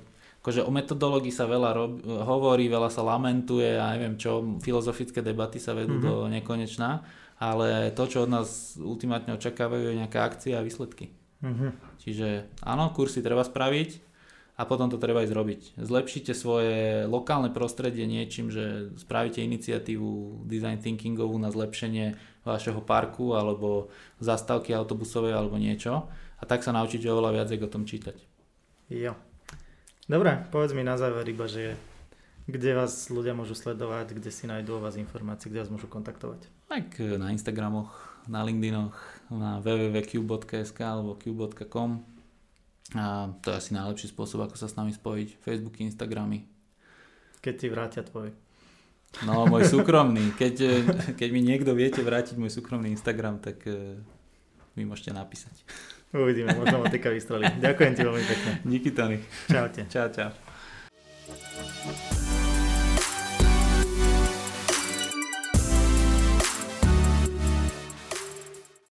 akože o metodológii sa veľa rob, hovorí, veľa sa lamentuje a neviem čo, filozofické debaty sa vedú mm-hmm. do nekonečná, ale to, čo od nás ultimátne očakávajú, je nejaká akcia a výsledky. Mm-hmm. Čiže áno, kursy treba spraviť a potom to treba ísť robiť. Zlepšite svoje lokálne prostredie niečím, že spravíte iniciatívu design thinkingovú na zlepšenie vašeho parku alebo zastávky autobusovej alebo niečo a tak sa naučíte oveľa viac, o tom čítať. Jo. Dobre, povedz mi na záver iba, že kde vás ľudia môžu sledovať, kde si nájdú o vás informácie, kde vás môžu kontaktovať? Tak e, na Instagramoch, na LinkedInoch, na www.q.sk alebo q.com a to je asi najlepší spôsob, ako sa s nami spojiť. Facebooky, Instagramy. Keď ti vrátia tvoj. No, môj [LAUGHS] súkromný. Keď, e, keď mi niekto viete vrátiť môj súkromný Instagram, tak e, mi môžete napísať. Uvidíme, možno Matika vystrelí. Ďakujem ti veľmi pekne. Díky, Tony. Čaute. Čau, čau.